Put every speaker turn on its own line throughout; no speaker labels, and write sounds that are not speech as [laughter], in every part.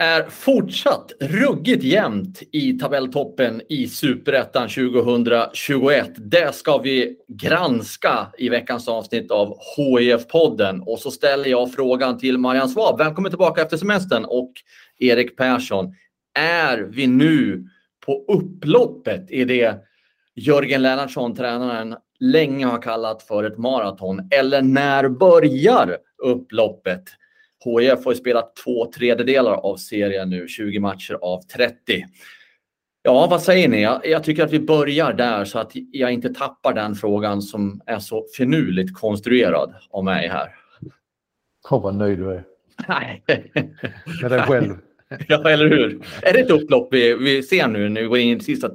Är fortsatt ruggigt jämnt i tabelltoppen i Superettan 2021. Det ska vi granska i veckans avsnitt av HIF-podden. Och så ställer jag frågan till Marianne Svab. Välkommen tillbaka efter semestern och Erik Persson. Är vi nu på upploppet i det Jörgen Lennartsson, tränaren, länge har kallat för ett maraton? Eller när börjar upploppet? HIF har spelat två tredjedelar av serien nu, 20 matcher av 30. Ja, vad säger ni? Jag, jag, tycker att vi börjar där så att jag inte tappar den frågan som är så finurligt konstruerad av mig här.
Åh, vad nöjd du är.
Nej.
Med dig själv. [laughs]
Ja, eller hur? Är det ett upplopp vi, vi ser nu när vi går in i sista,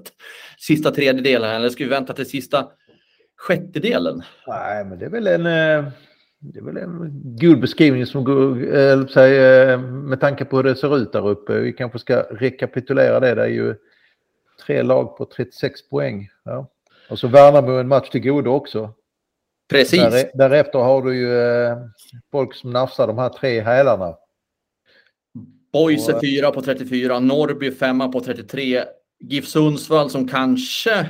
sista tredjedelen eller ska vi vänta till sista sjättedelen?
Nej, men det är väl en... Eh, det är väl en god beskrivning som går, äh, säga, med tanke på hur det ser ut där uppe. Vi kanske ska rekapitulera det. Det är ju tre lag på 36 poäng. Ja. Och så Värnamo en match till godo också.
Precis.
Där, därefter har du ju eh, folk som nafsar de här tre hälarna.
Boys är fyra på 34, Norrby femma på 33, GIF Sundsvall som kanske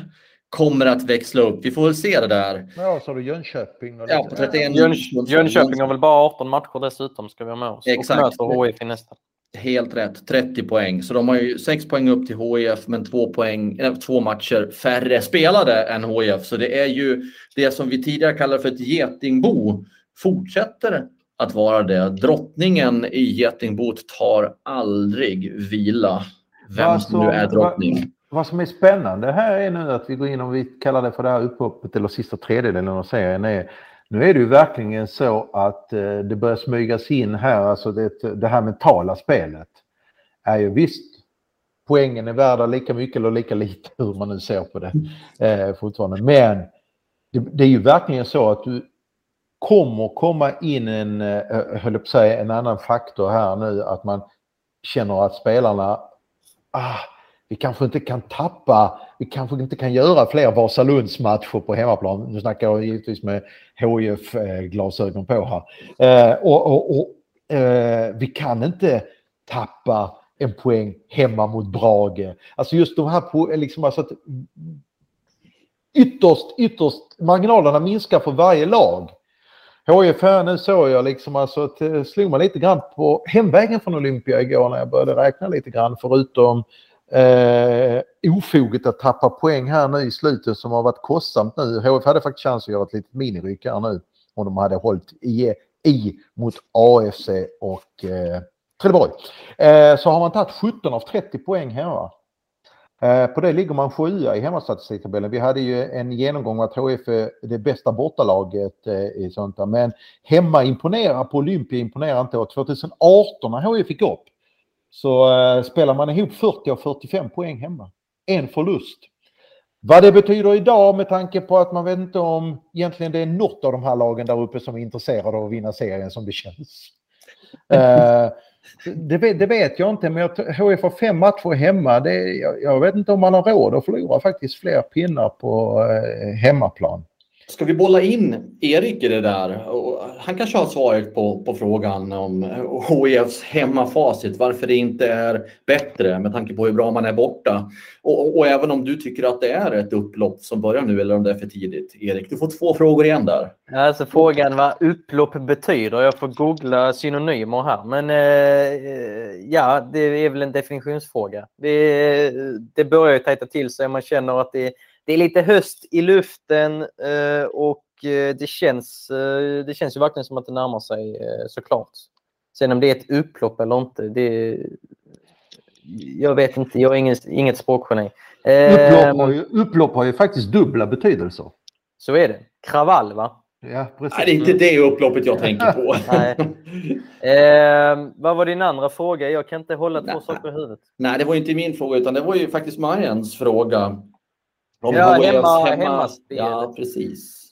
kommer att växla upp. Vi får väl se det där.
Ja, så har du Jönköping. Och
ja, på 31.
Jön, Jönköping har väl bara 18 matcher dessutom ska vi ha med oss.
Exakt.
Och möter HIF i nästa.
Helt rätt, 30 poäng. Så de har ju 6 poäng upp till HIF men två, poäng, äh, två matcher färre spelade än HIF. Så det är ju det som vi tidigare kallade för ett getingbo fortsätter att vara det. Drottningen i getingbot tar aldrig vila. Vem alltså, som nu är drottning
vad som är spännande här är nu att vi går in och vi kallar det för det här upphoppet eller sista tredjedelen av serien är nu är det ju verkligen så att eh, det börjar smygas in här, alltså det, det här mentala spelet är ju visst poängen är värda lika mycket eller lika lite hur man nu ser på det eh, fortfarande. Men det, det, är ju verkligen så att du kommer komma in en, eh, höll på att säga, en annan faktor här nu att man känner att spelarna ah, vi kanske inte kan tappa, vi kanske inte kan göra fler Vasalundsmatcher på hemmaplan. Nu snackar jag givetvis med HIF-glasögon på här. Eh, och, och, och eh, vi kan inte tappa en poäng hemma mot Brage. Alltså just de här, liksom alltså att ytterst, ytterst, marginalerna minskar för varje lag. HIF här nu såg jag liksom alltså att det slog mig lite grann på hemvägen från Olympia igår när jag började räkna lite grann förutom Eh, ofoget att tappa poäng här nu i slutet som har varit kostsamt nu. HF hade faktiskt chans att göra ett litet miniryck här nu om de hade hållit i, i mot AFC och eh, Trelleborg. Eh, så har man tagit 17 av 30 poäng hemma. Eh, på det ligger man sjua i hemmastatistiktabellen. Vi hade ju en genomgång att HF är det bästa bortalaget eh, i sånt där. Men hemma imponerar på Olympia imponerar inte. Och 2018 när HF fick upp så eh, spelar man ihop 40 av 45 poäng hemma. En förlust. Vad det betyder idag med tanke på att man vet inte om egentligen det är något av de här lagen där uppe som är intresserade av att vinna serien som det känns. [laughs] eh, det, det, vet jag inte, men jag, HF har fem matcher hemma. Det, jag, jag, vet inte om man har råd att förlora faktiskt fler pinnar på eh, hemmaplan.
Ska vi bolla in Erik i det där? Han kanske har svaret på, på frågan om HIFs hemmafacit, varför det inte är bättre med tanke på hur bra man är borta. Och, och, även om du tycker att det är ett upplopp som börjar nu eller om det är för tidigt. Erik, du får två frågor igen där.
Alltså frågan vad upplopp betyder. Jag får googla synonymer här. Men eh, eh ja, det är väl en definitionsfråga. Det, eh, det börjar ju tajta till sig. Man känner att det det är lite höst i luften eh, och eh, det känns, eh, det känns ju verkligen som att det närmar sig eh, såklart. Sen om det är ett upplopp eller inte, det... Jag vet inte, jag är ingen, inget språkgeni.
Upplopp har, ju, upplopp har ju faktiskt dubbla betydelser.
Så är det. Kravall, va?
Ja, precis.
Nej, det är inte det upploppet jag tänker på. [laughs]
Nej. Eh, vad var din andra fråga? Jag kan inte hålla två
Nej.
saker i huvudet.
Nej, det var inte min fråga utan det var ju faktiskt Marians fråga. Om
Ja,
HIFs
hemma- hemmaspelet.
Ja, precis.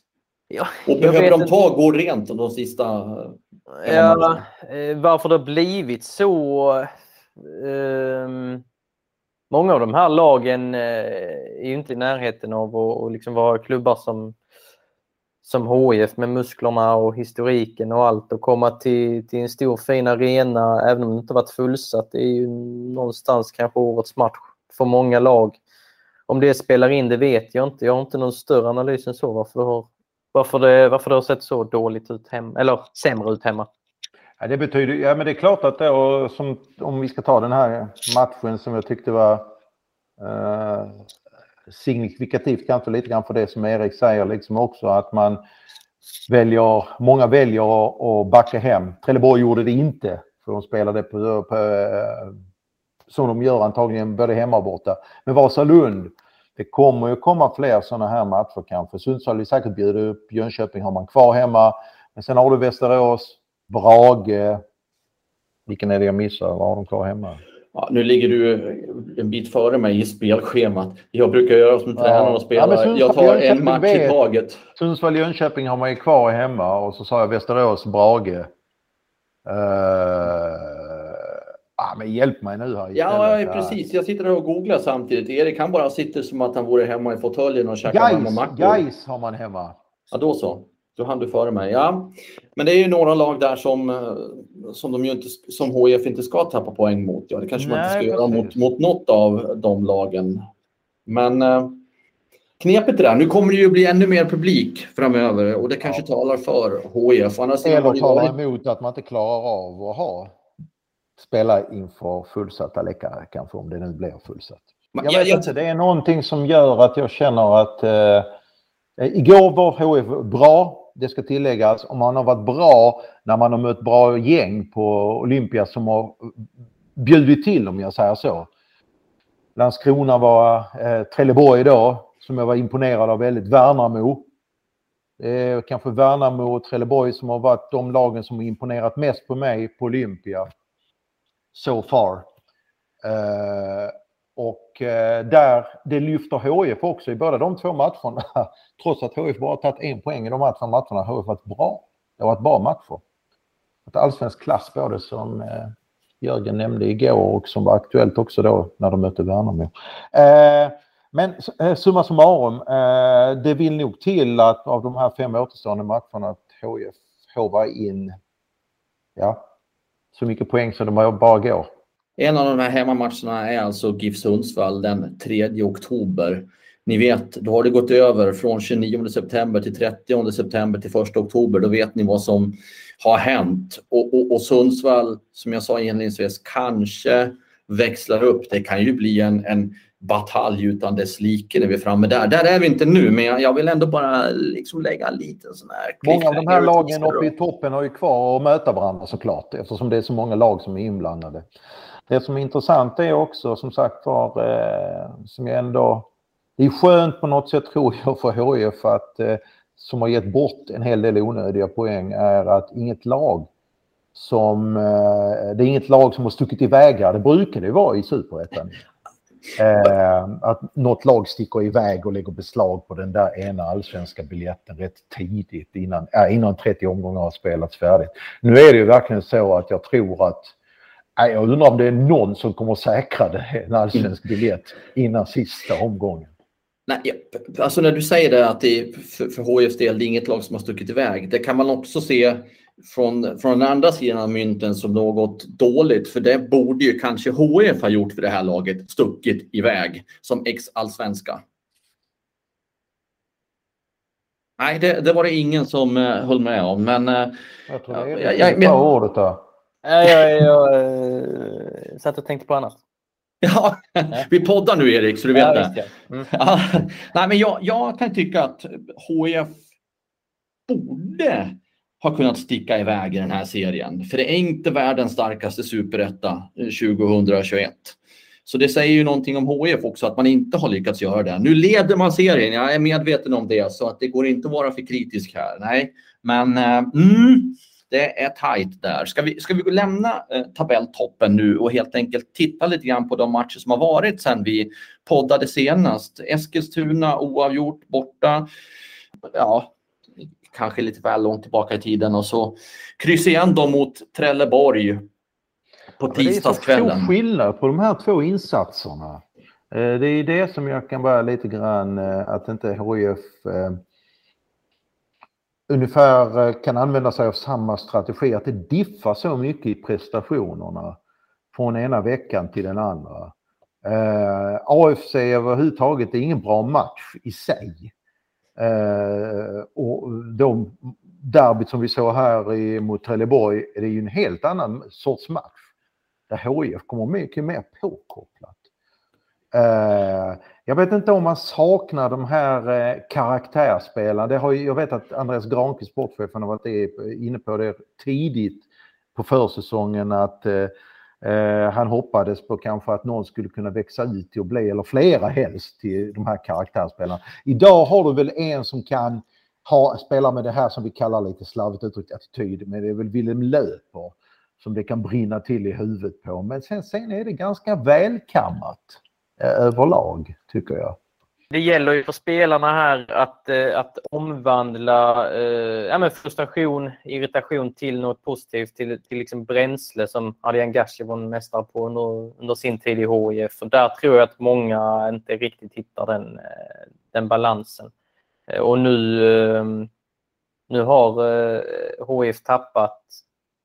Ja,
Och behöver de ta gå rent de sista...
Ja, eh, varför det har blivit så... ehm, många av de här lagen eh, är ju inte i närheten av att att liksom vara klubbar som, som HIF med musklerna och historiken och allt och komma till, till en stor fin arena även om det inte varit fullsatt. Det är ju någonstans kanske årets match för många lag. Om det spelar in det vet jag inte. Jag har inte någon större analys än så varför det har, varför det, varför det har sett så dåligt ut hemma, eller sämre ut hemma.
Ja, det betyder, ja men det är klart att det, och som, om vi ska ta den här matchen som jag tyckte var eh, signifikativt kanske lite grann för det som Erik säger liksom också att man väljer, många väljer att- backa hem. Trelleborg gjorde det inte för de spelade på, på eh, som de gör antagligen både hemma och borta. Men Vasalund, det kommer ju komma fler sådana här matcher kanske. Sundsvall vill säkert bjuda upp, Jönköping har man kvar hemma. Men sen har du Västerås, Brage. Vilken är det jag missar? Vad har de kvar hemma?
Ja, nu ligger du en bit före mig i spelschemat. Jag brukar göra som
Ja.
tränare och
Ja,
spela.
men Sundsvall-
jag tar
Jönköping
en match i
vet.
taget.
Sundsvall, Jönköping har man ju kvar hemma och så sa jag Västerås, Brage. Uh, ah, men hjälp mig nu här
Ja,
istället.
precis. Jag sitter här och googlar samtidigt. Erik han bara sitter som att han vore hemma i fåtöljen och käkar varma
Gais,
mackor.
Gais har man hemma.
Ja, då så. Då hann du före mig. Ja, men det är ju några lag där som, eh, som, de ju inte, som HIF inte ska tappa poäng mot. Ja, det kanske man inte ska
Nej,
göra mot,
precis.
mot något av de lagen. Men eh, knepet är där. Nu kommer det ju bli ännu mer publik framöver och det kanske
Ja.
talar för HIF. Annars
Eller
det
talar
varit...
emot att man inte klarar av att ha spela inför fullsatta läckare kanske om det nu blir fullsatt. Jag vet
jag-
inte, det är någonting som gör att jag känner att eh, igår var HF bra, det ska tilläggas. Om man har varit bra när man har mött bra gäng på Olympia som har bjudit till om jag säger så. Landskrona var eh, Trelleborg då som jag var imponerad av väldigt. Värnamo. Är kanske Värnamo och Trelleborg som har varit de lagen som har imponerat mest på mig på Olympia. So far. Eh, och eh, där, det lyfter HIF också i båda de två matcherna. [laughs] Trots att HIF bara tagit en poäng i de här två matcherna har HIF varit bra. Det har varit bra matcher. Ett allsvensk klass både som eh, Jörgen nämnde igår och som var aktuellt också då när de mötte Värnamo. Eh, men eh, summa summarum, eh, det vill nog till att av de här fem återstående matcherna att HIF håvar in ja, så mycket poäng som de bara går.
En av de här hemmamatcherna är alltså GIF Sundsvall den 3 oktober. Ni vet, då har det gått över från 29 september till 30 september till 1 oktober. Då vet ni vad som har hänt. Och, och, och Sundsvall, som jag sa inledningsvis, kanske växlar upp. Det kan ju bli en, en batalj utan dess like när vi är framme där. Där är vi inte nu, men jag, vill ändå bara liksom lägga en liten sån här...
Många av de här lagen uppe i toppen har ju kvar att möta varandra såklart eftersom det är så många lag som är inblandade. Det som är intressant är också som sagt var eh, som jag ändå... Det är skönt på något sätt tror jag för HIF att eh, som har gett bort en hel del onödiga poäng är att inget lag som... Eh, det är inget lag som har stuckit iväg här. Det brukar det vara i superettan. Eh, att något lag sticker iväg och lägger beslag på den där ena allsvenska biljetten rätt tidigt innan, äh, innan 30 omgångar har spelats färdigt. Nu är det ju verkligen så att jag tror att äh, jag undrar om det är någon som kommer säkra en allsvensk biljett innan sista omgången.
Nej, ja, alltså när du säger det att det är för, för HIFs del, det är inget lag som har stuckit iväg. Det kan man också se från, från den andra sidan av mynten som något dåligt. För det borde ju kanske HIF ha gjort för det här laget, stuckit iväg som ex-allsvenska. Nej, det, det var det ingen som uh, höll med om. Men uh,
Jag tror det är
jag-
ordet.
Nej, jag, jag, jag satt och tänkte på annat. [laughs]
ja, vi poddar nu Erik, så du vet
Ja,
det.
visst, ja. Mm. [laughs]
Ja, nej, men jag, jag kan tycka att HIF borde har kunnat sticka iväg i den här serien. För det är inte världens starkaste superetta eh, 2021. Så det säger ju någonting om HIF också att man inte har lyckats göra det. Nu leder man serien, jag är medveten om det, så att det går inte att vara för kritisk här. Nej, men eh, mm, det är tajt där. Ska vi, ska vi lämna eh, tabelltoppen nu och helt enkelt titta lite grann på de matcher som har varit sedan vi poddade senast? Eskilstuna oavgjort borta. Ja, kanske lite väl långt tillbaka i tiden och så kryss igen då mot Trelleborg på tisdagskvällen.
Det är så stor skillnad på de här två insatserna. Eh, det är det som jag kan vara lite grann eh, att inte HIF eh, ungefär kan använda sig av samma strategi, att det diffar så mycket i prestationerna från ena veckan till den andra. Eh, AFC överhuvudtaget är ingen bra match i sig. Eh, och de derbyt som vi såg här i, mot Trelleborg det är ju en helt annan sorts match. Där HIF kommer mycket mer påkopplat. Eh, jag vet inte om man saknar de här eh, karaktärsspelarna. Det har, jag vet att Andreas Granqvist, sportchefen, har varit inne på det tidigt på försäsongen att eh, Eh, han hoppades på kanske att någon skulle kunna växa ut till att bli, eller flera helst, till de här karaktärsspelarna. Idag har du väl en som kan ha, spela med det här som vi kallar lite slarvigt uttryckt attityd, men det är väl Willem Löper som det kan brinna till i huvudet på. Men sen, sen är det ganska välkammat eh, överlag, tycker jag
det gäller ju för spelarna här att, eh, att omvandla eh, ja, frustration, irritation till något positivt, till, till liksom bränsle som Adrian Gashi var mästare på under, under, sin tid i HIF. Och där tror jag att många inte riktigt hittar den, eh, den balansen. Eh, och nu, ehm, nu har eh, HIF tappat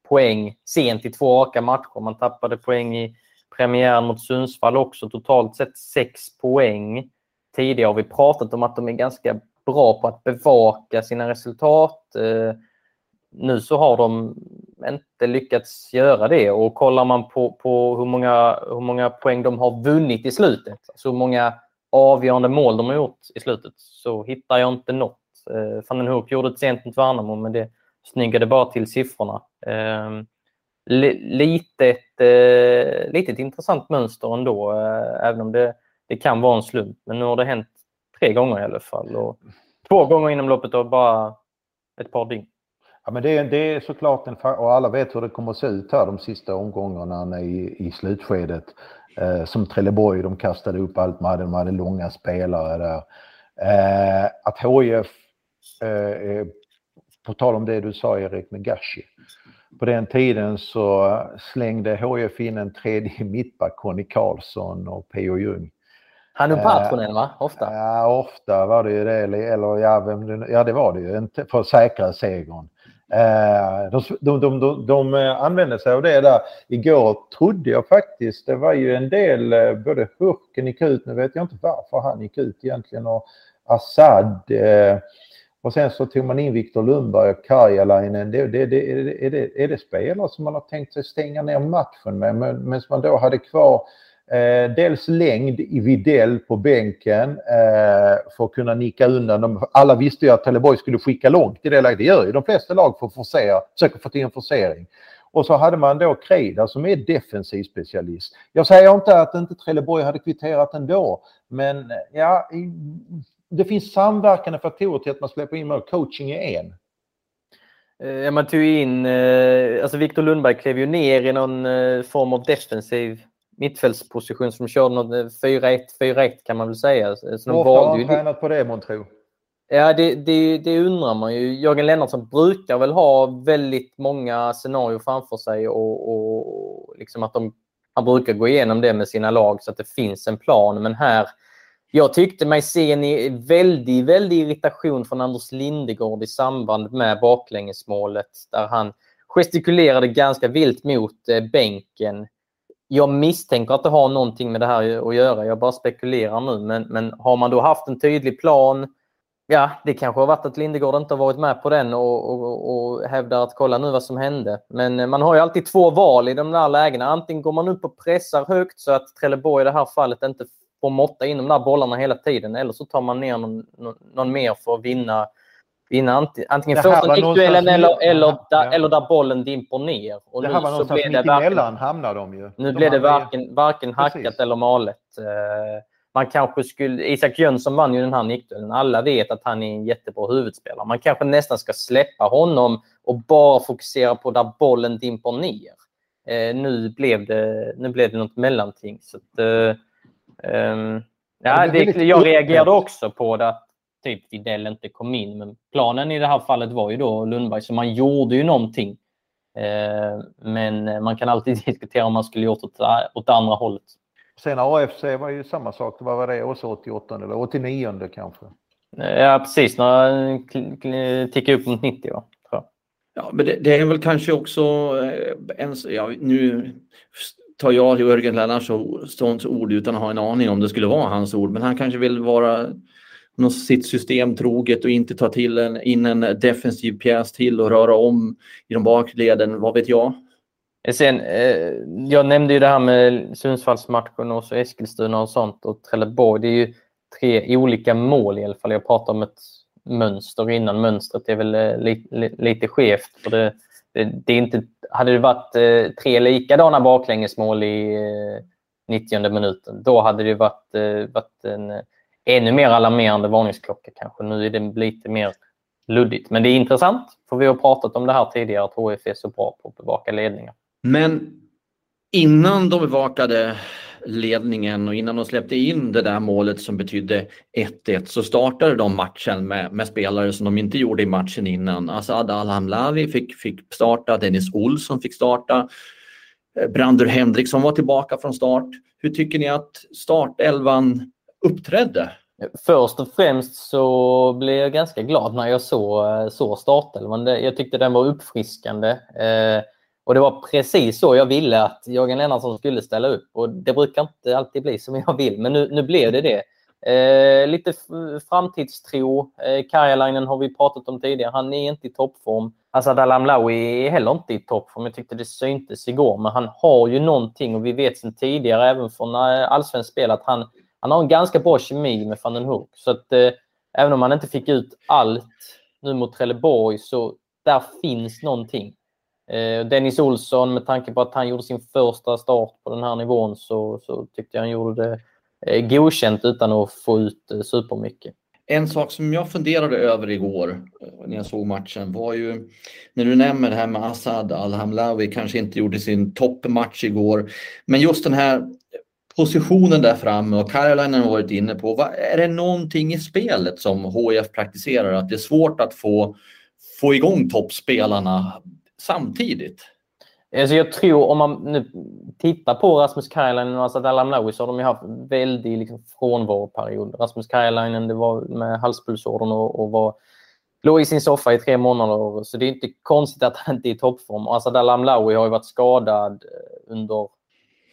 poäng sent i två raka matcher. Man tappade poäng i premiären mot Sundsvall också, totalt sett sex poäng tidigare har vi pratat om att de är ganska bra på att bevaka sina resultat. Eh, nu så har de inte lyckats göra det och kollar man på, på hur, många, hur många poäng de har vunnit i slutet, alltså hur många avgörande mål de har gjort i slutet, så hittar jag inte något. Eh, Van den Hoek gjorde ett sent mot Värnamo, men det snyggade bara till siffrorna. Ehm, litet, litet eh, intressant mönster ändå, även om det det kan vara en slump, men nu har det hänt tre gånger i alla fall. Och två gånger inom loppet av bara ett par dygn.
Ja, men det, är, det är såklart en och alla vet hur det kommer att se ut här de sista omgångarna i, i slutskedet. Eh, som Trelleborg, de kastade upp allt man hade, de hade långa spelare där. Eh, att HIF, eh, på tal om det du sa Erik med Gashi, på den tiden så slängde HIF in en tredje mittback, Conny Karlsson och P.O. Ljung.
Han är Patronen va? Ofta?
Ja, ofta var det ju det. Eller ja, vem, ja det var det ju. För att säkra segern. De, de, de, de, de använde sig av det där. Igår trodde jag faktiskt, det var ju en del, både Hurken gick ut, nu vet jag inte varför han gick ut egentligen, och Assad. Och sen så tog man in Viktor Lundberg och Karjalainen. Det, det, det, är, det, är det spelare som man har tänkt sig stänga ner matchen med? Men, men man då hade kvar Eh, dels längd i Videll på bänken eh, för att kunna nicka undan. dem. alla visste ju att Trelleborg skulle skicka långt i det läget. Det gör ju de flesta lag för att forcera, försöka få till en forcering. Och så hade man då Kreda som är defensiv specialist. Jag säger inte att inte Trelleborg hade kvitterat ändå, men ja, det finns samverkande faktorer till att man släpper in mål. Coaching är en.
Eh, ja, man tog in, eh, alltså Viktor Lundberg klev ju ner i någon eh, form av defensiv mittfältsposition som körde något 4-1, eh, 4-1 kan man väl säga. Så
de Varför har han ju... tränat på det månntro?
Ja, det, det, det, undrar man ju. Jörgen Lennartsson brukar väl ha väldigt många scenarier framför sig och, och liksom att de, han brukar gå igenom det med sina lag så att det finns en plan. Men här, jag tyckte mig se en väldig, väldig irritation från Anders Lindegård i samband med baklängesmålet där han gestikulerade ganska vilt mot eh, bänken jag misstänker att det har någonting med det här att göra. Jag bara spekulerar nu. Men, men har man då haft en tydlig plan Ja, det kanske har varit att Lindegård inte har varit med på den och, och, och hävdar att kolla nu vad som hände. Men eh, man har ju alltid två val i de där lägena. Antingen går man upp och pressar högt så att Trelleborg i det här fallet inte får måtta in de där bollarna hela tiden. Eller så tar man ner någon, någon, någon mer för att vinna vinna antingen första nickduellen eller, eller, där, eller där bollen dimper ner.
Och det här var någonstans mitt emellan hamnade de ju.
Nu de blev det varken, varken hackat eller malet. Eh, man kanske skulle... Isak Jönsson vann ju den här nickduellen. Alla vet att han är en jättebra huvudspelare. Man kanske nästan ska släppa honom och bara fokusera på där bollen dimper ner. Eh, nu, blev det, nu blev det något mellanting. Så att, um, ja, det, jag reagerade också på det att typ Widell inte kom in. Men planen i det här fallet var ju då Lundberg, så man gjorde ju någonting. Eh, men man kan alltid [laughs] diskutera om man skulle gjort åt, åt andra hållet.
Sen AFC var ju samma sak. Vad var det? Också 88 eller 89 kanske?
Ja, precis. Några tickade upp mot 90 va?
Ja, men det, det, är väl kanske också eh, en, ja, nu tar jag Jörgen Lennartssons ord utan att ha en aning om det skulle vara hans ord, men han kanske vill vara något sitt system troget och inte ta till en, in en defensiv pjäs till och röra om i de bakleden, vad vet jag?
Sen, eh, jag nämnde ju det här med Sundsvallsmatchen och så Eskilstuna och sånt och Trelleborg. Det är ju tre olika mål i alla fall. Jag pratar om ett mönster innan. Mönstret är väl eh, li, li, lite skevt. För det, det, det, är inte, hade det varit eh, tre likadana baklängesmål i eh, 90 minuten, då hade det varit, eh, varit en eh, ännu mer alarmerande varningsklocka kanske. Nu är det lite mer luddigt. Men det är intressant, för vi har pratat om det här tidigare, att HF är så bra på att bevaka ledningar.
Men innan de bevakade ledningen och innan de släppte in det där målet som betydde 1-1 så startade de matchen med, med, spelare som de inte gjorde i matchen innan. Asad Al-Hamlavi fick, fick starta, Dennis Olsson fick starta, eh, Brandur Henriksson var tillbaka från start. Hur tycker ni att startelvan uppträdde?
Först och främst så blev jag ganska glad när jag såg, eh, så startelvan. Jag tyckte den var uppfriskande. Eh, och det var precis så jag ville att Jörgen Lennartsson skulle ställa upp. Och det brukar inte alltid bli som jag vill, men nu, nu blev det det. Eh, lite framtidstro. Eh, Karjalainen har vi pratat om tidigare. Han är inte i toppform. Asad Alamlawi är heller inte i toppform. Jag tyckte det syntes igår, men han har ju någonting och vi vet sedan tidigare, även från eh, allsvenskt spel, att han, han har en ganska bra kemi med van den Hoek. Så att eh, även om han inte fick ut allt nu mot Trelleborg så där finns någonting. Eh, Dennis Olsson, med tanke på att han gjorde sin första start på den här nivån så, så tyckte jag han gjorde det eh, godkänt utan att få ut eh, supermycket.
En sak som jag funderade över igår eh, när jag såg matchen var ju när du nämner det här med Assad Al-Hamlawi kanske inte gjorde sin toppmatch igår. Men just den här positionen där framme och Caroline har varit inne på. Vad, är det någonting i spelet som HIF praktiserar att det är svårt att få, få igång toppspelarna samtidigt?
Alltså jag tror om man nu tittar på Rasmus Kajlainen och Asad Alamnaoui så har de ju haft väldigt liksom frånvaroperiod. Rasmus Kajlainen det var med halspulsådern och, och var, låg i sin soffa i tre månader. Så det är inte konstigt att han inte är i toppform. Asad Alamnaoui har ju varit skadad eh, under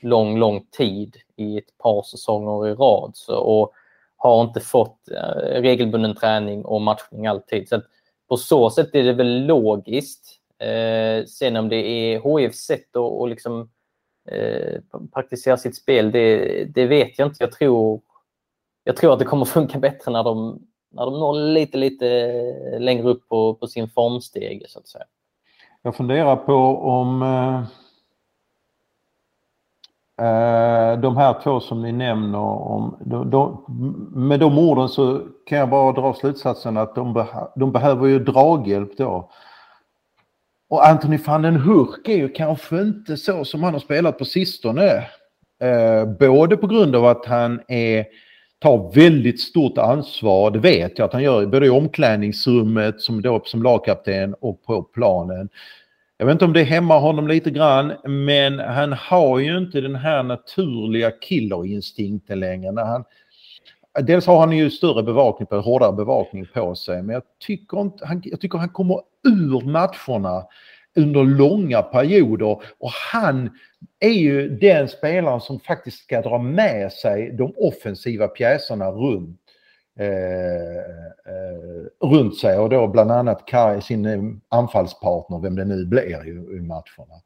lång, lång tid i ett par säsonger i rad. Så, och har inte fått eh, regelbunden träning och matchning alltid. Så på så sätt är det väl logiskt Eh, sen om det är HIFs sätt att och liksom, eh, praktisera sitt spel, det, det, vet jag inte. Jag tror, jag tror att det kommer [laughs] funka bättre när de, när de når lite, lite längre upp på, på sin formsteg, så att säga.
Jag funderar på om eh Eh, de här två som ni nämner, om, de, de, med de orden så kan jag bara dra slutsatsen att de, beh de behöver ju draghjälp då. Och Anthony van den Hurk är ju kanske inte så som han har spelat på sistone. Eh, både på grund av att han är, tar väldigt stort ansvar, det vet jag att han gör, både i omklädningsrummet som, då, som lagkapten och på planen. Jag vet inte om det hämmar honom lite grann, men han har ju inte den här naturliga killerinstinkten längre. När han, dels har han ju större bevakning, på, hårdare bevakning på sig, men jag tycker, inte, han, jag tycker han kommer ur matcherna under långa perioder och han är ju den spelaren som faktiskt ska dra med sig de offensiva pjäserna runt, eh, eh, runt sig och då bland annat sin eh, anfallspartner, vem det nu blir i, i matcherna.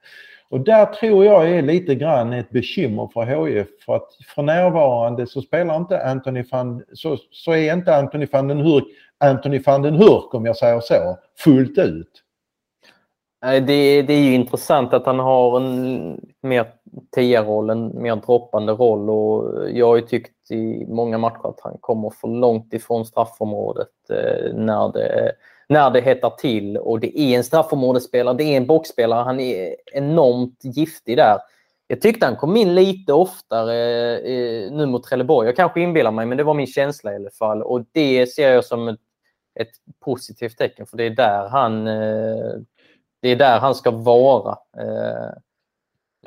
Och där tror jag är lite grann ett bekymmer för HIF för att för närvarande så spelar inte Anthony van, så, så är inte Anthony van den Hurk Anthony van den Hurk om jag säger så, fullt ut.
Det, det är ju intressant att han har en mer tia-rollen, mer droppande roll och jag har ju tyckt i många matcher att han kommer för långt ifrån straffområdet eh, när det, när det hettar till och det är en straffområdesspelare, det är en boxspelare, han är enormt giftig där. Jag tyckte han kom in lite oftare eh, nu mot Trelleborg. Jag kanske inbillar mig, men det var min känsla i alla fall. Och det ser jag som ett, ett positivt tecken, för det är där han eh, det är där han ska vara. Eh.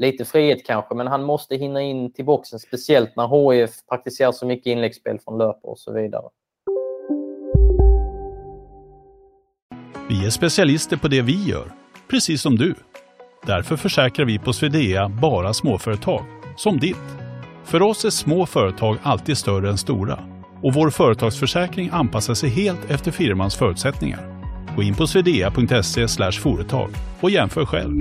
Lite frihet kanske, men han måste hinna in till boxen, speciellt när HIF praktiserar så mycket inläggsspel från löpare och så vidare.
Vi är specialister på det vi gör, precis som du. Därför försäkrar vi på Swedea bara småföretag, som ditt. För oss är små företag alltid större än stora och vår företagsförsäkring anpassar sig helt efter firmans förutsättningar. Gå in på swedea.se företag och jämför själv.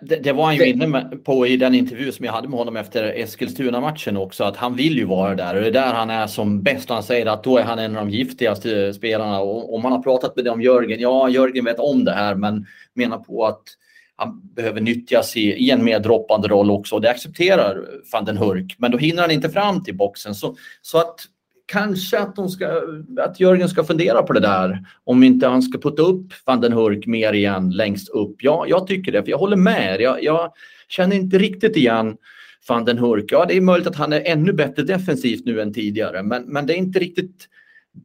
Det, det, var han ju inne på i den intervju som jag hade med honom efter Eskilstuna-matchen också, att han vill ju vara där och det är där han är som bäst. Han säger att då är han en av de giftigaste spelarna och om man har pratat med det om Jörgen, ja Jörgen vet om det här men menar på att han behöver nyttjas i, i en mer droppande roll också och det accepterar van den Hurk. Men då hinner han inte fram till boxen. Så, så att kanske att, de ska, att Jörgen ska fundera på det där. Om inte han ska putta upp van den Hurk mer igen längst upp. Ja, jag tycker det, för jag håller med. Jag, jag känner inte riktigt igen van den Hurk. Ja, det är möjligt att han är ännu bättre defensivt nu än tidigare, men, men det är inte riktigt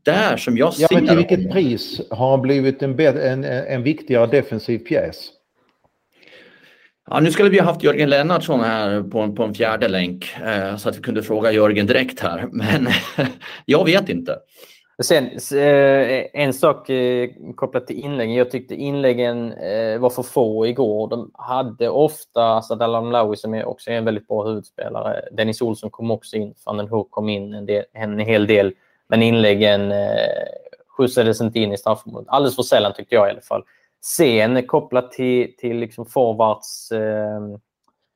där som jag ser
ja, men till vilket pris har han blivit en, en, en viktigare defensiv pjäs?
Ja, nu skulle vi ha haft Jörgen Lennartsson här på en, på en fjärde länk eh, så att vi kunde fråga Jörgen direkt här. [laughs] Men [laughs] jag vet inte.
Sen eh, en sak eh, kopplat till inläggen. Jag tyckte inläggen eh, var för få igår. De hade ofta Sadal Amlawi, som är också en väldigt bra huvudspelare. Dennis Olsson kom också in. Van den Hoek kom in en, del, en hel del. Men inläggen skjutsades inte in i straffområdet. Alldeles för sällan tyckte jag i alla fall. Sen kopplat till, till liksom forwards eh,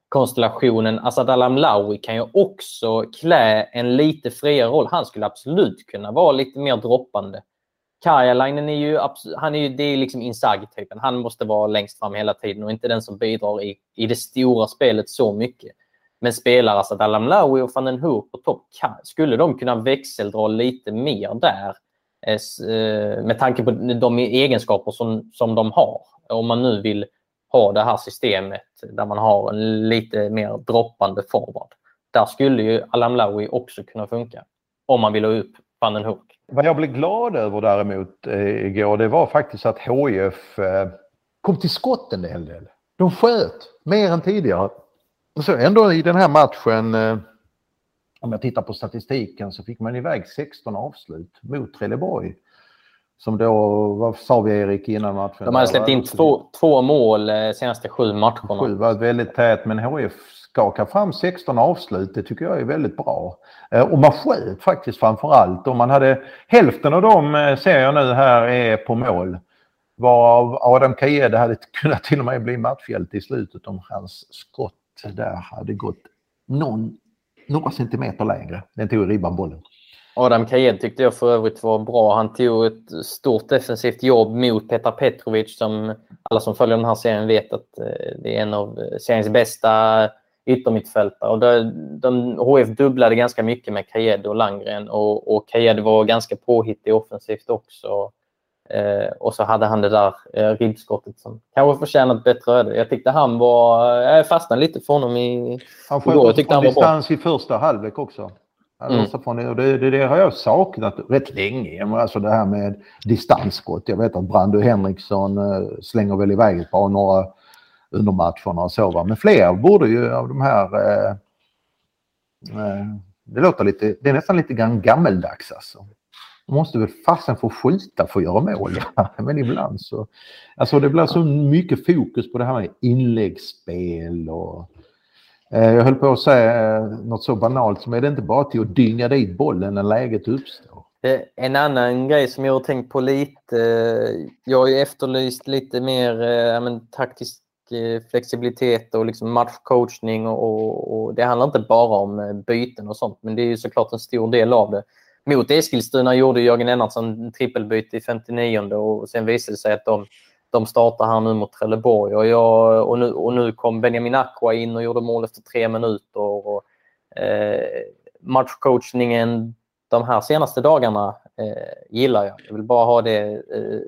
konstellationen, Asad Alamlawi kan ju också klä en lite friare roll. Han skulle absolut kunna vara lite mer droppande. Karjalainen är ju, han är ju, det är liksom Inzaghi-typen. Han måste vara längst fram hela tiden och inte den som bidrar i, i det stora spelet så mycket. Men spelar Asad Alamlawi och van den på topp, skulle de kunna växeldra lite mer där? Eh, med tanke på de egenskaper som, som de har. Om man nu vill ha det här systemet där man har en lite mer droppande forward. Där skulle ju Alamlawi också kunna funka. Om man vill ha upp van den Hoek.
Vad jag blev glad över däremot eh, igår det var faktiskt att HIF eh, kom till skott en hel del. De sköt mer än tidigare. Så ändå i den här matchen eh, om jag tittar på statistiken så fick man iväg 16 avslut mot Trelleborg. Som då, vad sa vi Erik innan matchen?
De hade släppt in två, två mål eh, senaste sju matcherna.
Sju var väldigt tät men HF skakar fram 16 avslut. Det tycker jag är väldigt bra. Eh, och man sköt faktiskt framför allt. Om man hade hälften av dem eh, ser jag nu här är på mål. Varav Adam Kajede hade [laughs] kunnat till och med bli matchhjälte i slutet om hans skott där hade gått någon några centimeter lägre. Den tog ribban bollen.
Adam Kajed tyckte jag för övrigt var bra. Han tog ett stort defensivt jobb mot Petar Petrovic som alla som följer den här serien vet att eh, det är en av eh, seriens bästa yttermittfältare. Och de, de, HF dubblade ganska mycket med Kajed och Langren och, och Kajed var ganska påhittig offensivt också. Eh, och så hade han det där eh, ribbskottet som kanske förtjänat bättre öde. Jag tyckte han var... Jag fastnade lite för honom i...
Han sköt jag tyckte han var distans bra. i första halvlek också. Mm. det, det, det, det, har jag saknat rätt länge. Alltså det här med distansskott. Jag vet att Brandy Henriksson eh, slänger väl iväg ett par några under matcherna och så. Va? Men fler borde ju av de här eh, eh det låter lite, det är nästan lite grann gammeldags alltså. Måste väl fasen få skjuta för att göra mål. [laughs] Men ibland så... Alltså det blir så mycket fokus på det här med inläggsspel och... Eh, jag höll på att säga eh, något så banalt som är det inte bara till att dynga dit bollen när läget uppstår.
Eh, en annan grej som jag har tänkt på lite, jag har ju efterlyst lite mer men, taktisk flexibilitet och liksom matchcoachning och, och, och, det handlar inte bara om byten och sånt men det är ju såklart en stor del av det. Mot Eskilstuna gjorde Jörgen Lennartsson trippelbyte i 59 och sen visade det sig att de, de startar här nu mot Trelleborg. Och, jag, och, nu, och nu kom Benjamin Aqua in och gjorde mål efter tre minuter. Och, eh, matchcoachningen de här senaste dagarna eh, gillar jag. Jag vill bara ha det eh,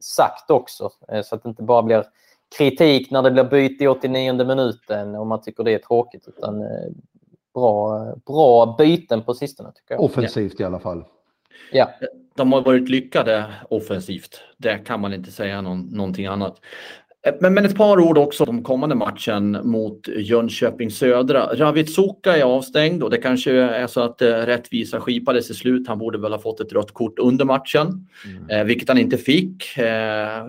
sagt också eh, så att det inte bara blir kritik när det blir byte i 89 minuten och man tycker det är tråkigt. Utan eh, bra, bra byten på sistone. Tycker jag.
Offensivt ja. i alla fall.
Ja.
De har varit lyckade offensivt. Det kan man inte säga någon, någonting annat. Men, men ett par ord också om kommande matchen mot Jönköping Södra. Ravitsuka är avstängd och det kanske är så att eh, rättvisa skipades i slut. Han borde väl ha fått ett rött kort under matchen, mm. eh, vilket han inte fick. Eh,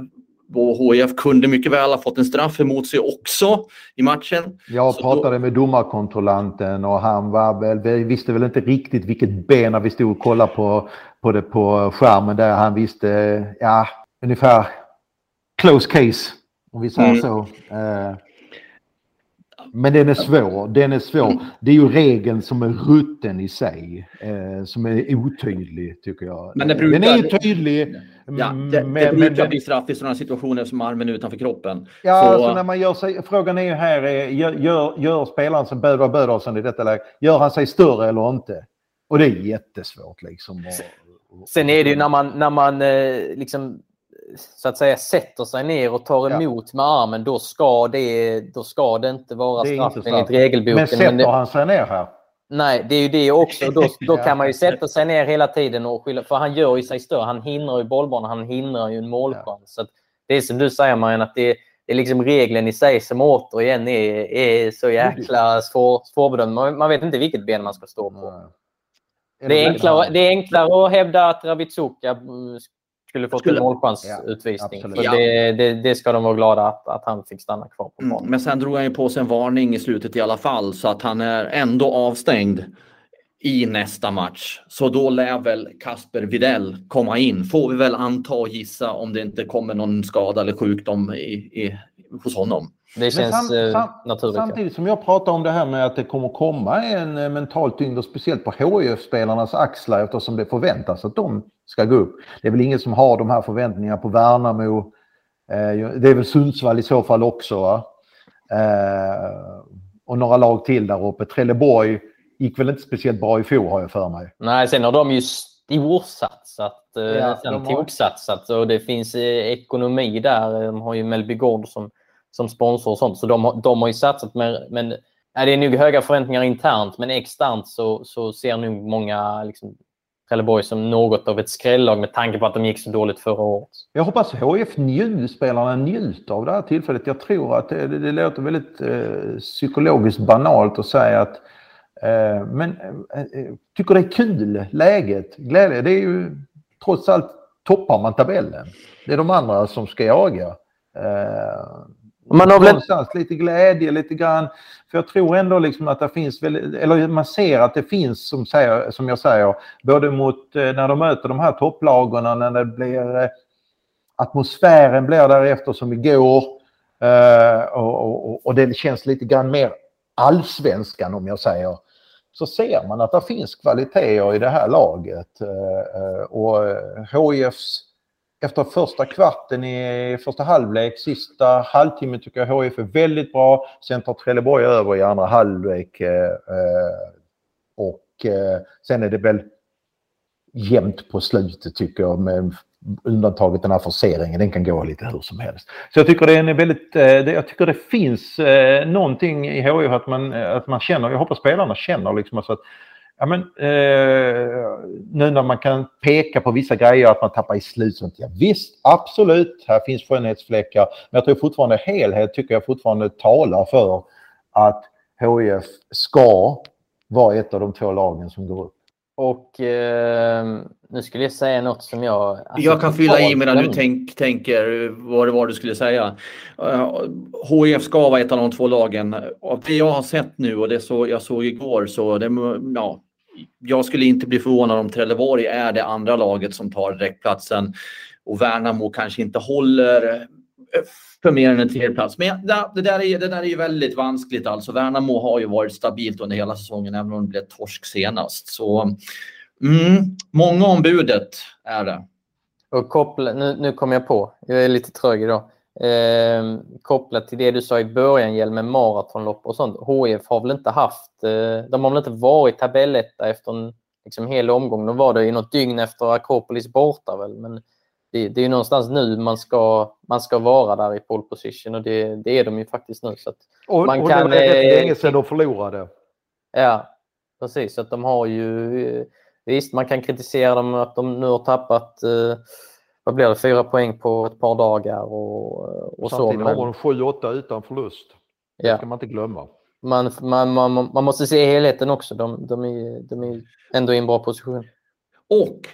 och HIF kunde mycket väl ha fått en straff emot sig också i matchen.
Jag så pratade då... med domarkontrollanten och han var väl, vi visste väl inte riktigt vilket ben när vi stod och kollade på, på det på skärmen där. Han visste, ja, ungefär close case, om vi säger mm. så. Uh, men den är svår. Den är svår. Mm. Det är ju regeln som är rutten i sig. Eh, som är otydlig tycker jag.
Men det brukar...
Den är ju tydlig.
Ja, det, men, det brukar bli straff i sådana situationer som armen utanför kroppen.
Ja, så... alltså när man gör sig, frågan är ju här, gör, gör, gör spelaren som Böder Bödersson i detta läge, gör han sig större eller inte? Och det är jättesvårt liksom.
Och, Sen är det ju när man, när man eh, liksom så att säga sätter sig ner och tar emot ja. med armen, då ska det, då ska det inte vara straff enligt regelboken.
Men sätter men det, han sig ner här?
Nej, det är ju det också. Då, [laughs] då kan man ju sätta sig ner hela tiden och skylla. För han gör ju sig större. Han hindrar ju bollbanan. Han hindrar ju en målchans. Ja. Så det är som du säger Marianne, att det, det är liksom regeln i sig som återigen är, är så jäkla svår, svårbedömd. Man, man vet inte vilket ben man ska stå på. Det är, enklare, det är enklare att hävda att Ravitsuka skulle fått skulle... en målchansutvisning. Ja, det, det, det, ska de vara glada att, att han fick stanna kvar på
planen. Mm, men sen drog han ju på sig en varning i slutet i alla fall så att han är ändå avstängd i nästa match. Så då lär väl Kasper Videll komma in. Får vi väl anta och gissa om det inte kommer någon skada eller sjukdom i, i, hos honom.
Det känns sam, eh, sam, naturligt.
Samtidigt som jag pratar om det här med att det kommer komma en eh, mental tyngd och speciellt på HIF-spelarnas axlar eftersom det förväntas att de ska gå upp. Det är väl ingen som har de här förväntningarna på Värnamo. Eh, det är väl Sundsvall i så fall också. Och några lag till där uppe. Trelleborg gick väl inte speciellt bra i fjol har jag för mig.
Nej, sen har de ju storsatsat, ja, nästan de har... toksatsat och det finns ekonomi där. De har ju Mellby Gård som som sponsor och sånt. Så de, de har ju satsat. Men, men ja, det är nog höga förväntningar internt, men externt så, så ser nog många liksom, Trelleborg som något av ett skrällag med tanke på att de gick så dåligt förra året.
Jag hoppas HF spelarna njuter av det här tillfället. Jag tror att det, det, det låter väldigt eh, psykologiskt banalt att säga att eh, men eh, eh tycker det är kul, läget, glädje. Det är ju trots allt toppar man tabellen. Det är de andra som ska jaga. Eh, man har väl... lite glädje lite grann. För jag tror ändå liksom att det finns, eller man ser att det finns som, säger, som jag säger, både mot eh, när de möter de här topplagen när det blir eh, atmosfären blir därefter som igår. Eh, och, och, och det känns lite grann mer allsvenskan om jag säger. Så ser man att det finns kvaliteter i det här laget. Och HIFs efter första kvarten i första halvlek, sista halvtimmen tycker jag HIF är väldigt bra. Sen tar Trelleborg över i andra halvlek. Eh, eh, och eh, sen är det väl jämnt på slutet tycker jag med undantaget den här forceringen. Den kan gå lite hur som helst. Så jag tycker det är väldigt, jag tycker det finns någonting i HIF att man, att man känner, jag hoppas spelarna känner liksom alltså att Ja, men, eh, nu när man kan peka på vissa grejer att man tappar i slutet. Ja, visst, absolut, här finns skönhetsfläckar. Men jag tror fortfarande helhet tycker jag fortfarande talar för att HIF ska vara ett av de två lagen som går upp.
Och eh, nu skulle jag säga något som jag... Alltså,
jag kan fylla i medan du tänk, tänker vad det var du skulle säga. Uh, HIF ska vara ett av de två lagen. Av det jag har sett nu och det så jag såg igår så det, ja, jag skulle inte bli förvånad om Trelleborg är det andra laget som tar direktplatsen och Värnamo kanske inte håller för mer än en tredjeplats. Men det, det, där är, det där är ju väldigt vanskligt. Alltså, Värnamo har ju varit stabilt under hela säsongen, även om det blev torsk senast. Så mm, många om budet är det.
Och koppla, nu, nu kom jag på, jag är lite trög idag. Eh, kopplat till det du sa i början med maratonlopp och sånt. HF har väl inte haft, eh, de har väl inte varit tabelletta efter en liksom, hel omgång. De var det i något dygn efter Akropolis borta väl. Men det, det är någonstans nu man ska, man ska vara där i pole position och det, det är de ju faktiskt nu. Så
och,
man
och
kan,
det var rätt länge sedan de förlorade.
Ja, precis. Så att de har ju... Visst, man kan kritisera dem att de nu har tappat eh, vad blir det, fyra poäng på ett par dagar och, och
Samtidigt
så.
har de 7-8 utan förlust. Det
ja.
ska man inte glömma.
Man, man, man, man måste se helheten också. De, de, är, de är ändå i en bra position.
Och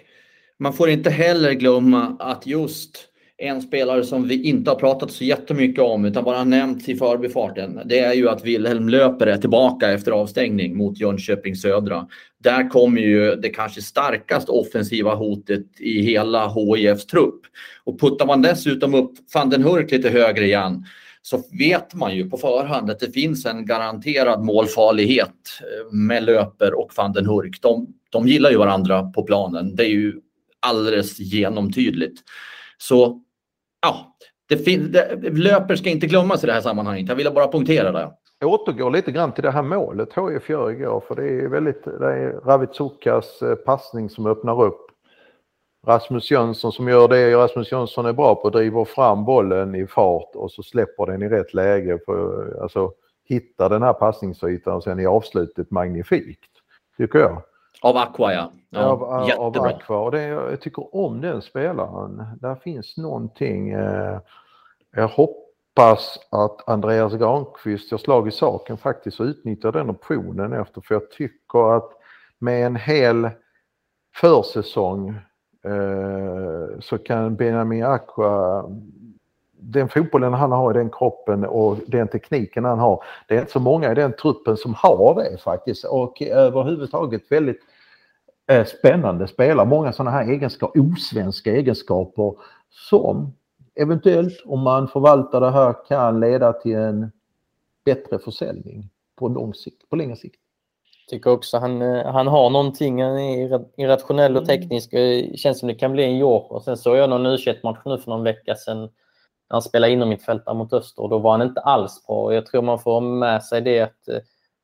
man får inte heller glömma att just en spelare som vi inte har pratat så jättemycket om utan bara nämnt i förbifarten. Det är ju att Wilhelm Löper är tillbaka efter avstängning mot Jönköping Södra. Där kommer ju det kanske starkast offensiva hotet i hela HIFs trupp. Och puttar man dessutom upp van den Hurk lite högre igen så vet man ju på förhand att det finns en garanterad målfarlighet eh, med Löper och van den Hurk. De, de gillar ju varandra på planen. Det är ju alldeles genomtydligt. Så ja, det, det Löper ska inte glömmas i det här sammanhanget. Jag ville bara punktera det.
Jag återgår lite grann till det här målet HIF gör igår för det är väldigt, det är Ravitsukas eh, passning som öppnar upp. Rasmus Jönsson som gör det Rasmus Jönsson är bra på, driver fram bollen i fart och så släpper den i rätt läge. För, alltså, hittar den här passningsytan och sen i avslutet magnifikt, tycker jag.
Av Aqua ja. ja
av, av Aqua. Och det, jag tycker om den spelaren. Där finns någonting. Eh, jag hoppas att Andreas Granqvist gör slag i saken faktiskt och utnyttjar den optionen efter. För jag tycker att med en hel försäsong eh, så kan Benjamin Aqua den fotbollen han har i den kroppen och den tekniken han har. Det är inte så många i den truppen som har det faktiskt och överhuvudtaget väldigt eh, spännande spelare. Många sådana här egenskaper, osvenska egenskaper som eventuellt om man förvaltar det här kan leda till en bättre försäljning på lång sikt, på längre sikt.
Tycker också han, eh, han har någonting, han är irrationell och mm. teknisk. Känns som det kan bli en joker. Sen såg jag någon u match nu för någon vecka sedan han spelade inom mitt fält mot Öster och då var han inte alls bra. Jag tror man får ha med sig det att eh,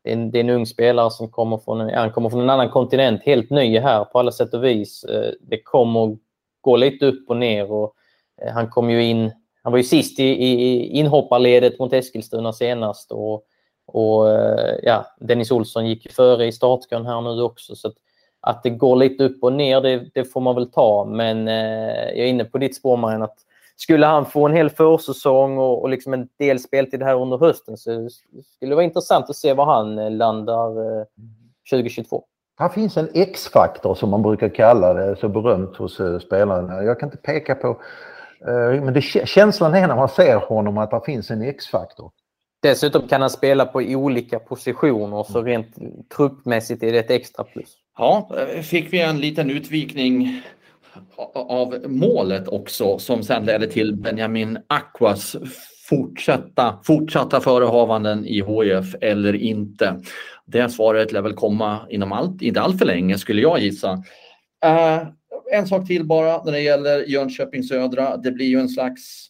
det är, en, det är en ung spelare som kommer från, han kommer från en annan kontinent, helt ny här på alla sätt och vis. Eh, det kommer gå lite upp och ner och eh, han kom ju in, han var ju sist i, i inhopparledet mot Eskilstuna senast och, och ja, Dennis Olsson gick ju före i startkön här nu också. Så att, att det går lite upp och ner, det, det får man väl ta. Men jag är inne på ditt spår, Marianne, att skulle han få en hel försäsong och, och liksom en del speltid här under hösten så skulle det vara intressant att se var han eh, landar eh, 2022.
Här finns en X-faktor som man brukar kalla det, så berömt hos eh, spelarna. Jag kan inte peka på, eh, men det, känslan är när man ser honom att det finns en X-faktor.
Dessutom kan han spela på olika positioner så rent truppmässigt är det ett extra plus.
Ja, eh, fick vi en liten utvikning av målet också som sen ledde till Benjamin Aquas fortsatta, fortsatta förehavanden i HIF eller inte. Det svaret lär väl komma inom allt, inte allt för länge skulle jag gissa. Uh, en sak till bara när det gäller Jönköping Södra. Det blir ju en slags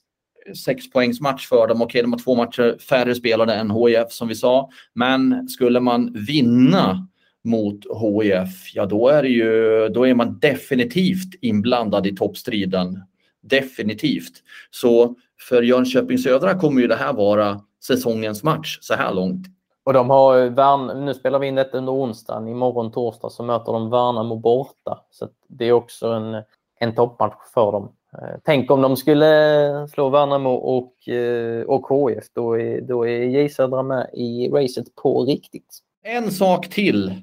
sexpoängsmatch för dem. Okej, de har två matcher färre spelade än HIF som vi sa. Men skulle man vinna mot HIF, ja då är, ju, då är man definitivt inblandad i toppstriden. Definitivt. Så för Jönköping Södra kommer ju det här vara säsongens match så här långt.
Och de har Värn, nu spelar vi in detta under onsdagen. Imorgon torsdag så möter de Värnamo borta. Så det är också en, en toppmatch för dem. Eh, tänk om de skulle slå Värnamo och, eh, och HIF. Då är, då är J Södra med i racet på riktigt.
En sak till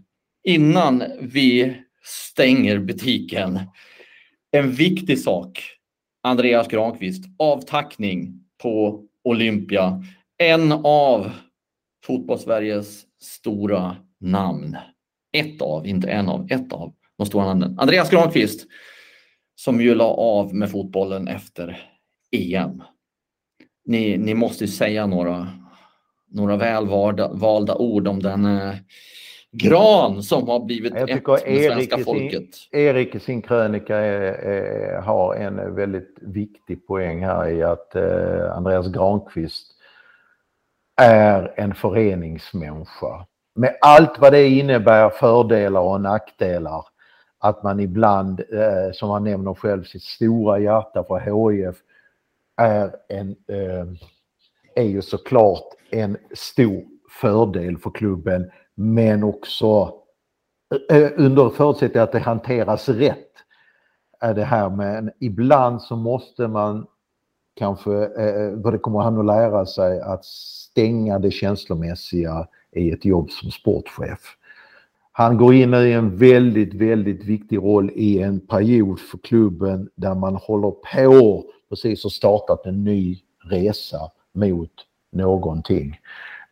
innan vi stänger butiken. En viktig sak. Andreas Granqvist, avtackning på Olympia. En av fotbollssveriges stora namn. Ett av, inte en av, ett av de stora namnen. Andreas Granqvist som ju la av med fotbollen efter EM. Ni, ni måste säga några, några väl valda, valda ord om den eh, gran som har blivit
Jag
ett med
Erik
svenska folket.
sin, Erik i sin krönika är, är, har en väldigt viktig poäng här i att eh, Andreas Granqvist är en föreningsmänniska. Med allt vad det innebär, fördelar och nackdelar. Att man ibland, eh, som han nämner själv, sitt stora hjärta för HIF är, en, eh, är ju såklart en stor fördel för klubben men också eh, eh, under förutsättning att det hanteras rätt. Är det här med ibland så måste man kanske, eh, vad det kommer han att lära sig, att stänga det känslomässiga i ett jobb som sportchef. Han går in i en väldigt, väldigt viktig roll i en period för klubben där man håller på precis och startat en ny resa mot någonting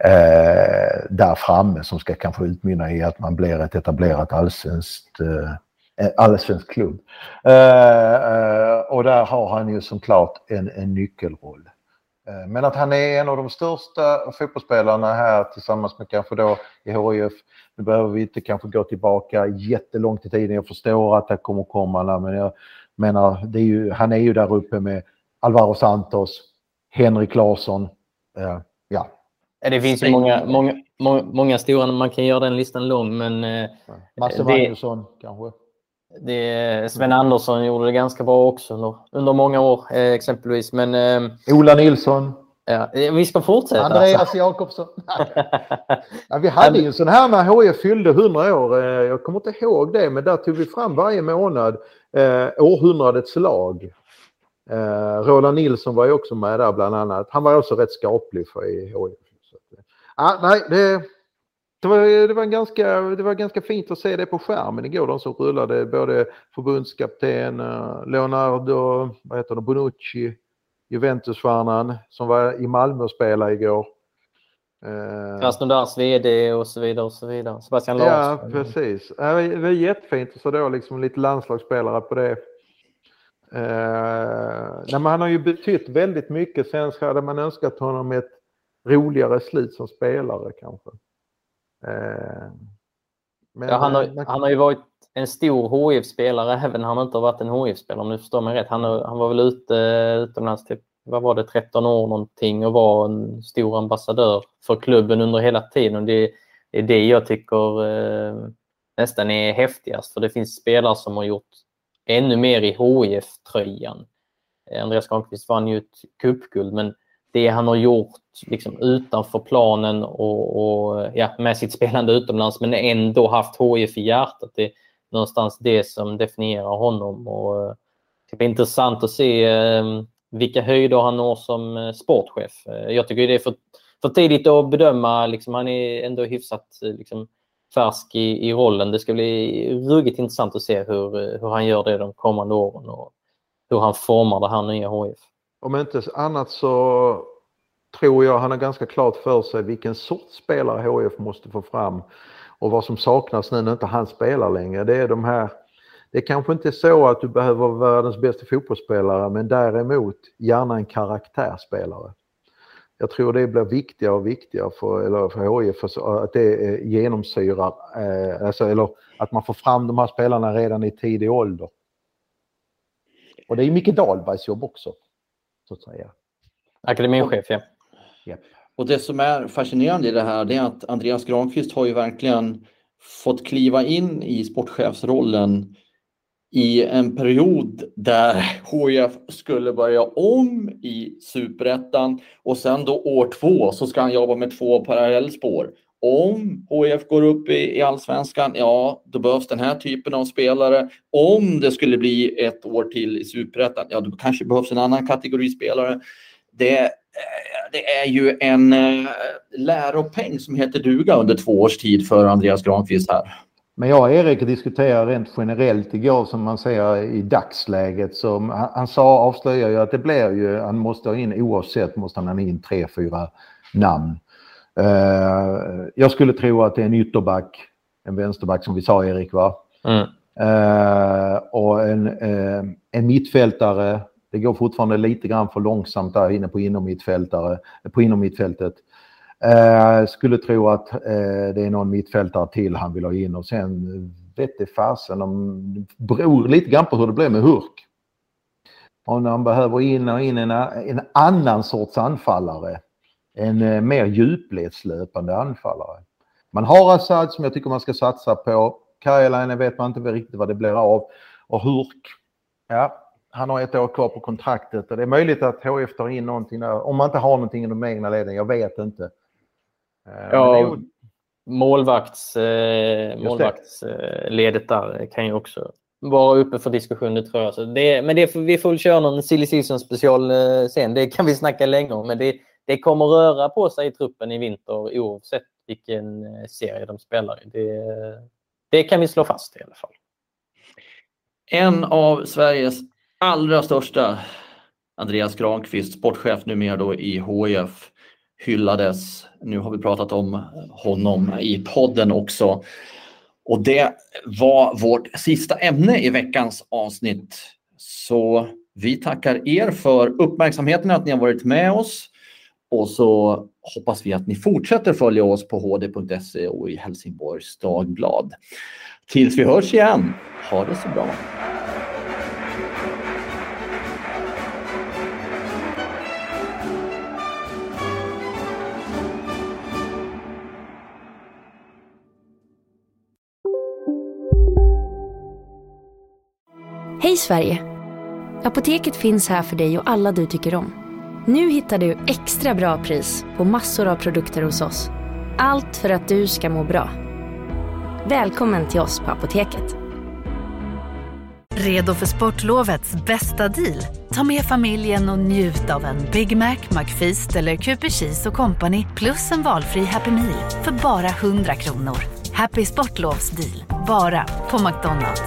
eh, där framme som ska kanske utmynna i att man blir ett etablerat allsvenskt eh, eh, allsvensk klubb. Eh, eh, och där har han ju som klart en, en nyckelroll. Eh, Men att han är en av de största fotbollsspelarna här tillsammans med kanske då i HIF. Nu behöver vi inte kanske gå tillbaka jättelångt i tiden. Jag förstår att det kommer komma, men jag menar, det är ju, han är ju där uppe med Alvaro Santos, Henrik Larsson. Eh, Ja,
det finns ju många, många, många, många stora, man kan göra den listan lång, men eh,
Masse
Det-
Magnusson kanske.
det, Sven Andersson gjorde det ganska bra också under, under många år eh, exempelvis. Men eh,
Ola Nilsson,
ja, vi ska fortsätta.
Andreas Jakobsson. [laughs] Ja, vi hade ju en sån här när HIF fyllde 100 år. eh, Jag kommer inte ihåg det, men där tog vi fram varje månad eh, århundradets lag. Eh, Roland Nilsson var ju också med där bland annat. Han var också rätt skaplig för i HIF. Eh, ja, nej, det, det, var, det, var ganska, det var ganska fint att se det på skärmen igår. De som rullade både förbundskapten eh, Leonardo vad heter det, Bonucci, Juventusstjärnan som var i Malmö och spelade igår. Eh,
Krasnodars VD och så vidare. och så vidare. Sebastian
Ja,
Larsson.
precis. Ja, Det var jättefint att se då liksom lite landslagsspelare på det. Eh, nej, han har ju betytt väldigt mycket. Sen hade man önskat honom ett roligare slut som spelare kanske. Eh, men,
Ja, han,
eh,
har,
man-
han har ju varit en stor HIF-spelare även när han inte har varit en HIF-spelare om du förstår mig rätt. Han, han var väl ute utomlands typ, vad var det, 13 år någonting och var en stor ambassadör för klubben under hela tiden. Och det, det är det jag tycker eh, nästan är häftigast för det finns spelare som har gjort ännu mer i HIF-tröjan. Eh, Andreas Granqvist vann ju ett cupguld men det han har gjort liksom, utanför planen och, och ja, med sitt spelande utomlands men ändå haft HIF i hjärtat. Det är någonstans det som definierar honom. Och, eh, det blir intressant att se eh, vilka höjder han når som eh, sportchef. Eh, jag tycker det är för, för tidigt att bedöma. Liksom, han är ändå hyfsat eh, liksom, färsk i, i rollen. Det ska bli ruggigt intressant att se hur, hur han gör det de kommande åren och hur han formar det här nya HIF.
Om inte annat så tror jag han har ganska klart för sig vilken sorts spelare HF måste få fram. Och vad som saknas nu när inte han spelar längre, det är de här det är kanske inte så att du behöver vara världens bästa fotbollsspelare men däremot gärna en karaktärsspelare. Jag tror det blir viktigare och viktigare för, eller för HIF att det genomsyrar, eh, alltså, eller att man får fram de här spelarna redan i tidig ålder. Och det är Micke Dahlbergs jobb också, så att säga.
Akademichef, ja.
Japp.
Och det som är fascinerande i det här det är att Andreas Granqvist har ju verkligen fått kliva in i sportchefsrollen i en period där HIF skulle börja om i superettan och sen då år två så ska han jobba med två parallellspår. Om HIF går upp i, i allsvenskan, ja då behövs den här typen av spelare. Om det skulle bli ett år till i superettan, ja då kanske behövs en annan kategori spelare. Det, eh, det är ju en eh, läropeng som heter duga under två års tid för Andreas Granqvist här.
Men jag och Erik diskuterade rent generellt igår som man säger i dagsläget. Så han, han sa, avslöjar ju att det blir ju, han måste ha in oavsett, måste han ha in tre, fyra namn. Uh, jag skulle tro att det är en ytterback, en vänsterback som vi sa Erik va? Mm. Uh, och en, uh, en mittfältare. Det går fortfarande lite grann för långsamt där inne på inommittfältare, på inommittfältet. Uh, skulle tro att det är någon mittfältare till han vill ha in och sen vet det fasen om, beror lite grann på hur det blir med Hurk. Om han behöver in, in en, en annan sorts anfallare. En uh, mer djupledslöpande anfallare. Man har Assad som jag tycker man ska satsa på. Karjalainen vet man inte riktigt vad det blir av. Och Hurk, ja, han har ett år kvar på kontraktet och det är möjligt att HF tar in någonting där. Om man inte har någonting i de egna leden, jag vet inte.
Eh, ja, målvakts, eh, målvaktsledet där kan ju också vara uppe för diskussion, det tror jag. Så det, men det, vi får väl köra någon silly season special eh, sen. Det kan vi snacka länge om. Men det, det kommer röra på sig i truppen i vinter oavsett vilken eh, serie de spelar i. Det, det kan vi slå fast i alla fall.
En av Sveriges allra största, Andreas Granqvist, sportchef numera då i HIF, hyllades. Nu har vi pratat om honom i podden också. Och det var vårt sista ämne i veckans avsnitt. Så vi tackar er för uppmärksamheten, att ni har varit med oss. Och så hoppas vi att ni fortsätter följa oss på hd.se och i Helsingborgs Dagblad. Tills vi hörs igen, ha det så bra!
Hej Sverige! Apoteket finns här för dig och alla du tycker om. Nu hittar du extra bra pris på massor av produkter hos oss. Allt för att du ska må bra. Välkommen till oss på Apoteket.
Redo för sportlovets bästa deal? Ta med familjen och njut av en Big Mac, McFeast eller Cooper Cheese och Company plus en valfri Happy Meal för bara 100 kronor. Happy Sportlovs deal, bara på McDonalds.